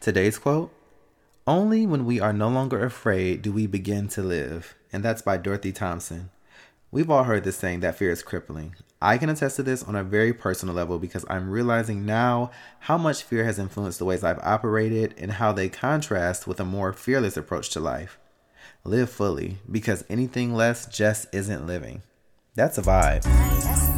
Today's quote Only when we are no longer afraid do we begin to live. And that's by Dorothy Thompson. We've all heard this saying that fear is crippling. I can attest to this on a very personal level because I'm realizing now how much fear has influenced the ways I've operated and how they contrast with a more fearless approach to life. Live fully because anything less just isn't living. That's a vibe.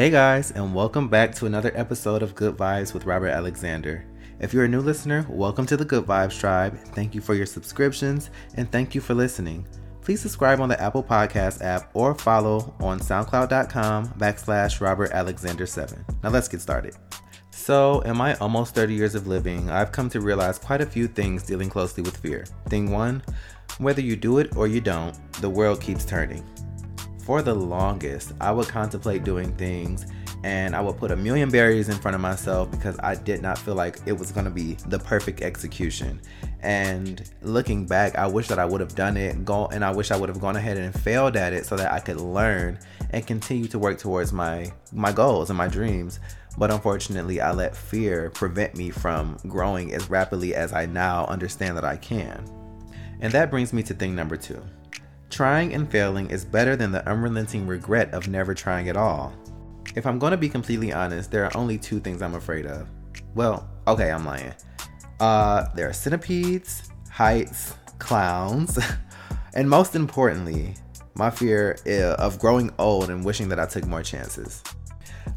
Hey guys, and welcome back to another episode of Good Vibes with Robert Alexander. If you're a new listener, welcome to the Good Vibes Tribe. Thank you for your subscriptions and thank you for listening. Please subscribe on the Apple Podcast app or follow on SoundCloud.com backslash Robert Alexander 7. Now let's get started. So, in my almost 30 years of living, I've come to realize quite a few things dealing closely with fear. Thing one, whether you do it or you don't, the world keeps turning for the longest, I would contemplate doing things and I would put a million barriers in front of myself because I did not feel like it was going to be the perfect execution. And looking back, I wish that I would have done it, go, and I wish I would have gone ahead and failed at it so that I could learn and continue to work towards my my goals and my dreams. But unfortunately, I let fear prevent me from growing as rapidly as I now understand that I can. And that brings me to thing number two. Trying and failing is better than the unrelenting regret of never trying at all. If I'm going to be completely honest, there are only two things I'm afraid of. Well, okay, I'm lying. Uh, there are centipedes, heights, clowns, and most importantly, my fear of growing old and wishing that I took more chances.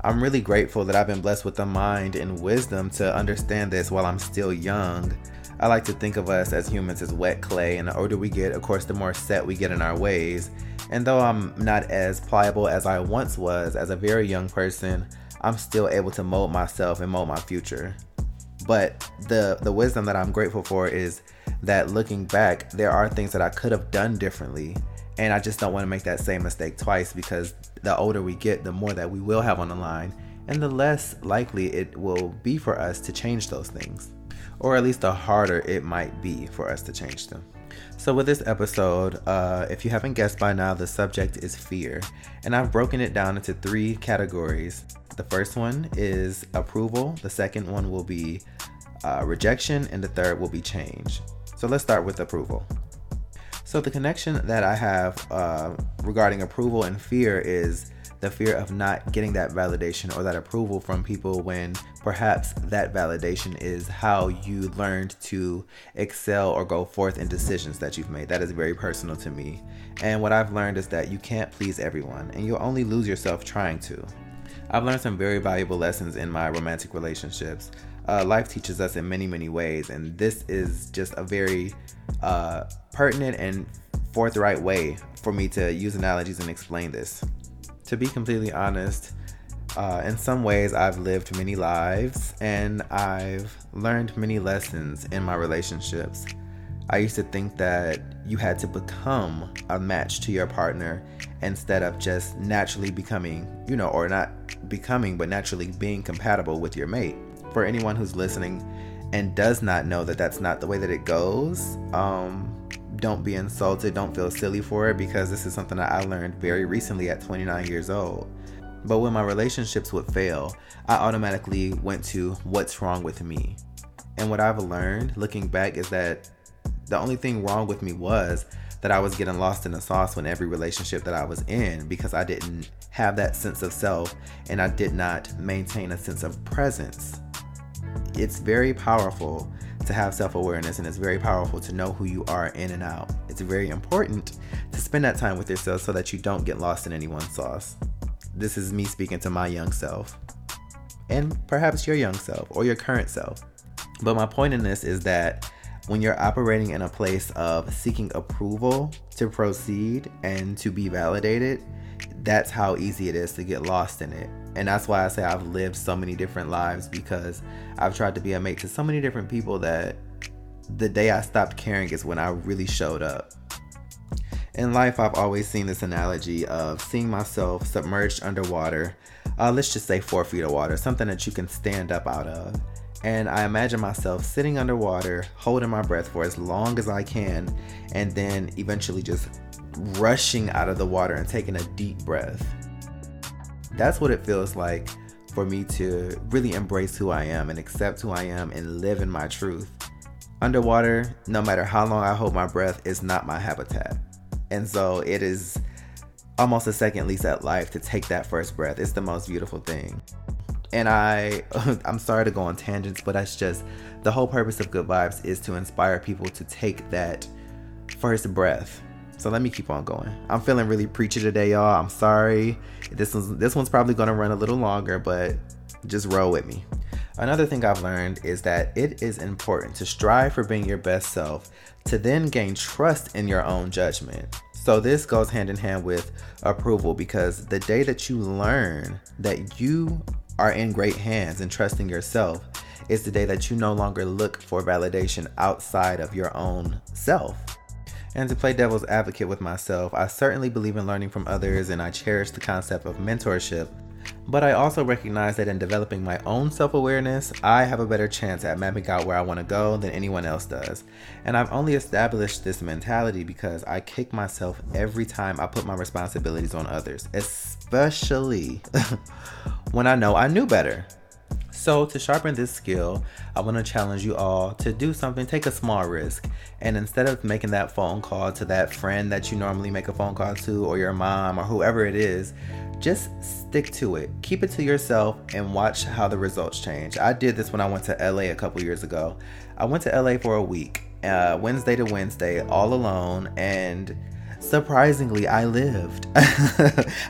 I'm really grateful that I've been blessed with the mind and wisdom to understand this while I'm still young I like to think of us as humans as wet clay, and the older we get, of course, the more set we get in our ways. And though I'm not as pliable as I once was as a very young person, I'm still able to mold myself and mold my future. But the the wisdom that I'm grateful for is that looking back, there are things that I could have done differently, and I just don't want to make that same mistake twice because the older we get, the more that we will have on the line, and the less likely it will be for us to change those things or at least the harder it might be for us to change them. So, with this episode, uh, if you haven't guessed by now, the subject is fear, and I've broken it down into three categories. The first one is approval, the second one will be uh, rejection, and the third will be change. So, let's start with approval. So, the connection that I have uh, regarding approval and fear is the fear of not getting that validation or that approval from people when perhaps that validation is how you learned to excel or go forth in decisions that you've made. That is very personal to me. And what I've learned is that you can't please everyone and you'll only lose yourself trying to. I've learned some very valuable lessons in my romantic relationships. Uh, life teaches us in many, many ways, and this is just a very uh, pertinent and forthright way for me to use analogies and explain this to be completely honest, uh, in some ways, I've lived many lives and I've learned many lessons in my relationships. I used to think that you had to become a match to your partner instead of just naturally becoming, you know, or not becoming, but naturally being compatible with your mate. For anyone who's listening and does not know that that's not the way that it goes, um, don't be insulted, don't feel silly for it because this is something that I learned very recently at 29 years old. But when my relationships would fail, I automatically went to what's wrong with me. And what I've learned looking back is that the only thing wrong with me was that I was getting lost in the sauce when every relationship that I was in because I didn't have that sense of self and I did not maintain a sense of presence. It's very powerful to have self awareness, and it's very powerful to know who you are in and out. It's very important to spend that time with yourself so that you don't get lost in anyone's sauce. This is me speaking to my young self, and perhaps your young self or your current self. But my point in this is that when you're operating in a place of seeking approval to proceed and to be validated, that's how easy it is to get lost in it. And that's why I say I've lived so many different lives because I've tried to be a mate to so many different people that the day I stopped caring is when I really showed up. In life, I've always seen this analogy of seeing myself submerged underwater, uh, let's just say four feet of water, something that you can stand up out of. And I imagine myself sitting underwater, holding my breath for as long as I can, and then eventually just rushing out of the water and taking a deep breath. That's what it feels like for me to really embrace who I am and accept who I am and live in my truth. Underwater, no matter how long I hold my breath, is not my habitat. And so it is almost a second lease at life to take that first breath. It's the most beautiful thing. And I I'm sorry to go on tangents, but that's just the whole purpose of good vibes is to inspire people to take that first breath. So let me keep on going. I'm feeling really preachy today, y'all. I'm sorry. This one's this one's probably gonna run a little longer, but just roll with me. Another thing I've learned is that it is important to strive for being your best self to then gain trust in your own judgment. So, this goes hand in hand with approval because the day that you learn that you are in great hands and trusting yourself is the day that you no longer look for validation outside of your own self. And to play devil's advocate with myself, I certainly believe in learning from others and I cherish the concept of mentorship but I also recognize that in developing my own self awareness, I have a better chance at mapping out where I want to go than anyone else does. And I've only established this mentality because I kick myself every time I put my responsibilities on others, especially when I know I knew better. So, to sharpen this skill, I want to challenge you all to do something, take a small risk. And instead of making that phone call to that friend that you normally make a phone call to, or your mom, or whoever it is, just stick to it. Keep it to yourself and watch how the results change. I did this when I went to LA a couple years ago. I went to LA for a week, uh, Wednesday to Wednesday, all alone, and surprisingly, I lived.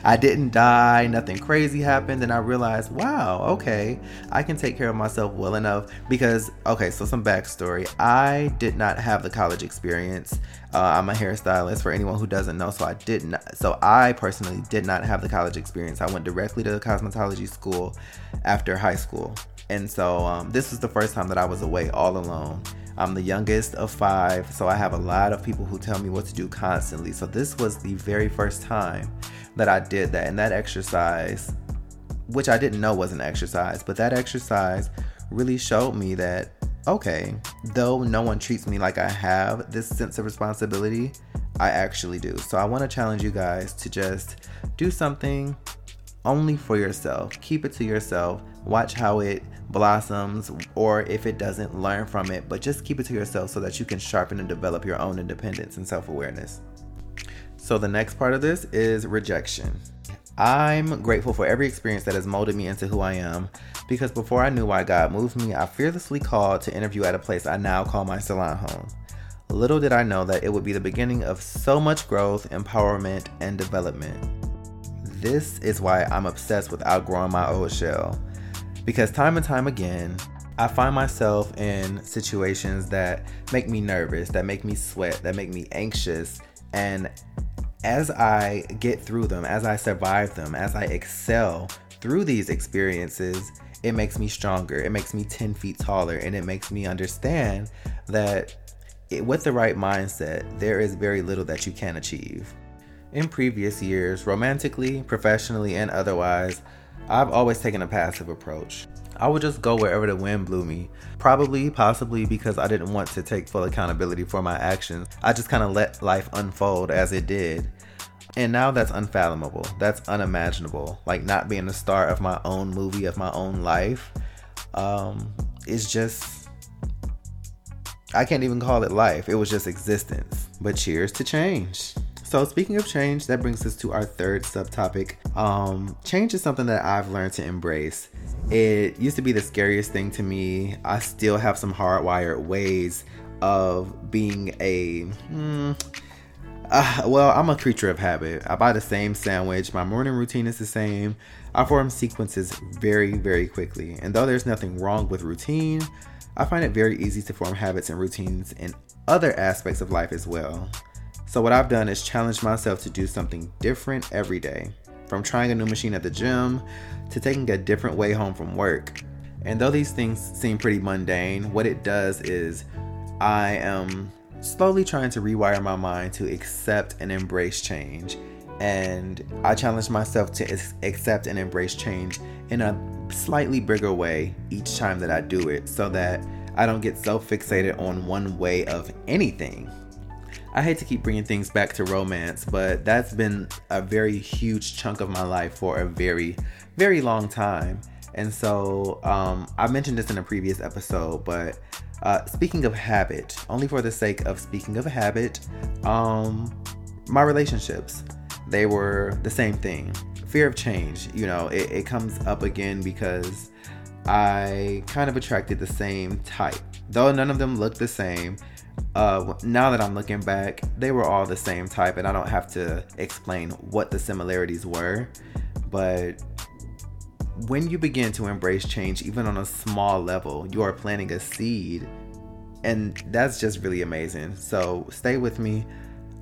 I didn't die, nothing crazy happened, and I realized, wow, okay, I can take care of myself well enough. Because, okay, so some backstory I did not have the college experience. Uh, I'm a hairstylist for anyone who doesn't know, so I did not, so I personally did not have the college experience. I went directly to the cosmetology school after high school. And so um, this was the first time that I was away all alone. I'm the youngest of five, so I have a lot of people who tell me what to do constantly. So this was the very first time that I did that. And that exercise, which I didn't know was an exercise, but that exercise really showed me that, okay, though no one treats me like I have this sense of responsibility, I actually do. So I want to challenge you guys to just do something only for yourself. Keep it to yourself. Watch how it blossoms, or if it doesn't, learn from it. But just keep it to yourself so that you can sharpen and develop your own independence and self awareness. So, the next part of this is rejection. I'm grateful for every experience that has molded me into who I am because before I knew why God moved me, I fearlessly called to interview at a place I now call my salon home. Little did I know that it would be the beginning of so much growth, empowerment, and development. This is why I'm obsessed with outgrowing my old shell. Because time and time again, I find myself in situations that make me nervous, that make me sweat, that make me anxious. And as I get through them, as I survive them, as I excel through these experiences, it makes me stronger. It makes me 10 feet taller. And it makes me understand that it, with the right mindset, there is very little that you can achieve. In previous years, romantically, professionally, and otherwise, I've always taken a passive approach. I would just go wherever the wind blew me. Probably, possibly because I didn't want to take full accountability for my actions. I just kind of let life unfold as it did. And now that's unfathomable. That's unimaginable. Like not being the star of my own movie, of my own life. Um, it's just, I can't even call it life. It was just existence. But cheers to change. So, speaking of change, that brings us to our third subtopic. Um, change is something that I've learned to embrace. It used to be the scariest thing to me. I still have some hardwired ways of being a. Hmm, uh, well, I'm a creature of habit. I buy the same sandwich. My morning routine is the same. I form sequences very, very quickly. And though there's nothing wrong with routine, I find it very easy to form habits and routines in other aspects of life as well. So, what I've done is challenge myself to do something different every day. From trying a new machine at the gym to taking a different way home from work. And though these things seem pretty mundane, what it does is I am slowly trying to rewire my mind to accept and embrace change. And I challenge myself to accept and embrace change in a slightly bigger way each time that I do it so that I don't get so fixated on one way of anything. I hate to keep bringing things back to romance, but that's been a very huge chunk of my life for a very, very long time. And so um, I mentioned this in a previous episode, but uh, speaking of habit, only for the sake of speaking of habit, um, my relationships, they were the same thing. Fear of change, you know, it, it comes up again because I kind of attracted the same type. Though none of them looked the same, uh, now that I'm looking back, they were all the same type, and I don't have to explain what the similarities were. But when you begin to embrace change, even on a small level, you are planting a seed, and that's just really amazing. So stay with me.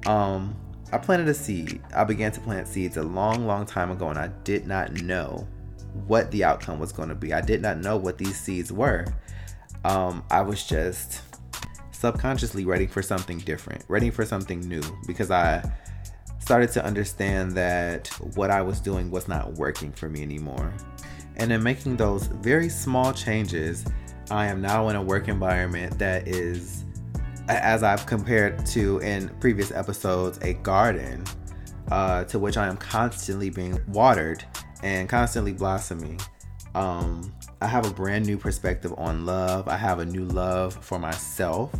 Um, I planted a seed. I began to plant seeds a long, long time ago, and I did not know what the outcome was going to be. I did not know what these seeds were. Um, I was just subconsciously ready for something different, ready for something new, because I started to understand that what I was doing was not working for me anymore. And in making those very small changes, I am now in a work environment that is, as I've compared to in previous episodes, a garden uh, to which I am constantly being watered and constantly blossoming. Um, I have a brand new perspective on love. I have a new love for myself.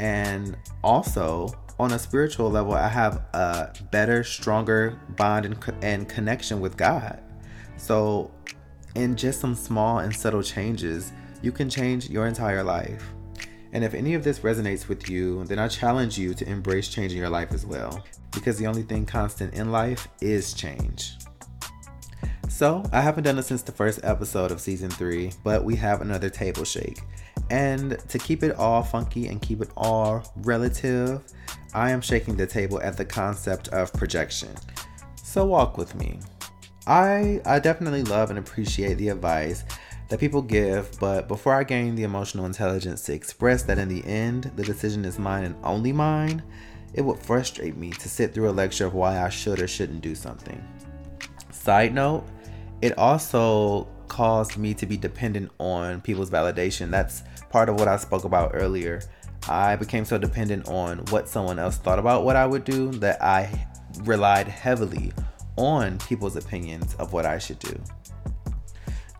And also, on a spiritual level, I have a better, stronger bond and, and connection with God. So, in just some small and subtle changes, you can change your entire life. And if any of this resonates with you, then I challenge you to embrace changing your life as well. Because the only thing constant in life is change. So, I haven't done it since the first episode of season three, but we have another table shake. And to keep it all funky and keep it all relative, I am shaking the table at the concept of projection. So, walk with me. I, I definitely love and appreciate the advice that people give, but before I gain the emotional intelligence to express that in the end, the decision is mine and only mine, it would frustrate me to sit through a lecture of why I should or shouldn't do something. Side note, it also caused me to be dependent on people's validation. That's part of what I spoke about earlier. I became so dependent on what someone else thought about what I would do that I relied heavily on people's opinions of what I should do.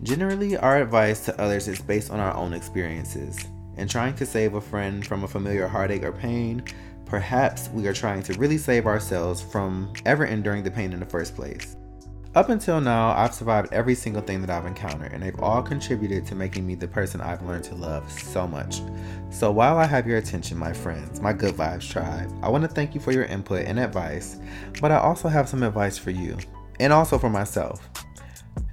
Generally, our advice to others is based on our own experiences. In trying to save a friend from a familiar heartache or pain, perhaps we are trying to really save ourselves from ever enduring the pain in the first place. Up until now, I've survived every single thing that I've encountered, and they've all contributed to making me the person I've learned to love so much. So, while I have your attention, my friends, my Good Vibes tribe, I want to thank you for your input and advice, but I also have some advice for you, and also for myself.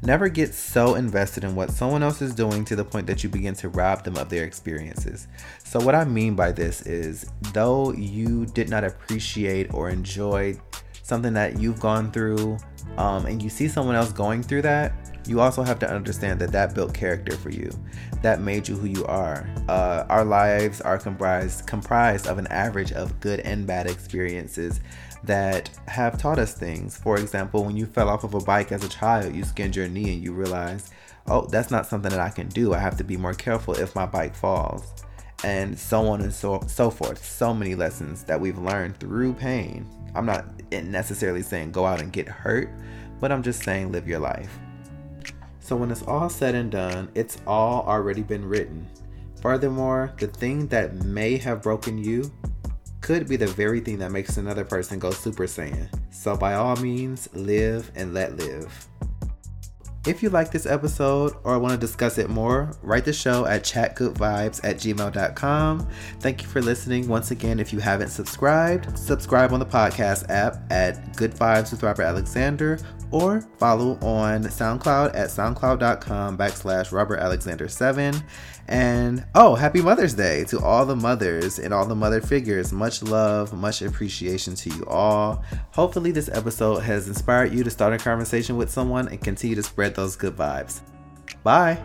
Never get so invested in what someone else is doing to the point that you begin to rob them of their experiences. So, what I mean by this is, though you did not appreciate or enjoy something that you've gone through, um, and you see someone else going through that, you also have to understand that that built character for you. That made you who you are. Uh, our lives are comprised comprised of an average of good and bad experiences that have taught us things. For example, when you fell off of a bike as a child, you skinned your knee and you realized, oh, that's not something that I can do. I have to be more careful if my bike falls. And so on and so so forth. So many lessons that we've learned through pain. I'm not necessarily saying go out and get hurt, but I'm just saying live your life. So when it's all said and done, it's all already been written. Furthermore, the thing that may have broken you could be the very thing that makes another person go Super Saiyan. So by all means, live and let live. If you like this episode or want to discuss it more, write the show at chatgoodvibes at gmail.com. Thank you for listening. Once again, if you haven't subscribed, subscribe on the podcast app at Good Vibes with Robert Alexander or follow on SoundCloud at soundcloud.com backslash Robert Alexander 7. And oh, happy Mother's Day to all the mothers and all the mother figures. Much love, much appreciation to you all. Hopefully, this episode has inspired you to start a conversation with someone and continue to spread those good vibes. Bye.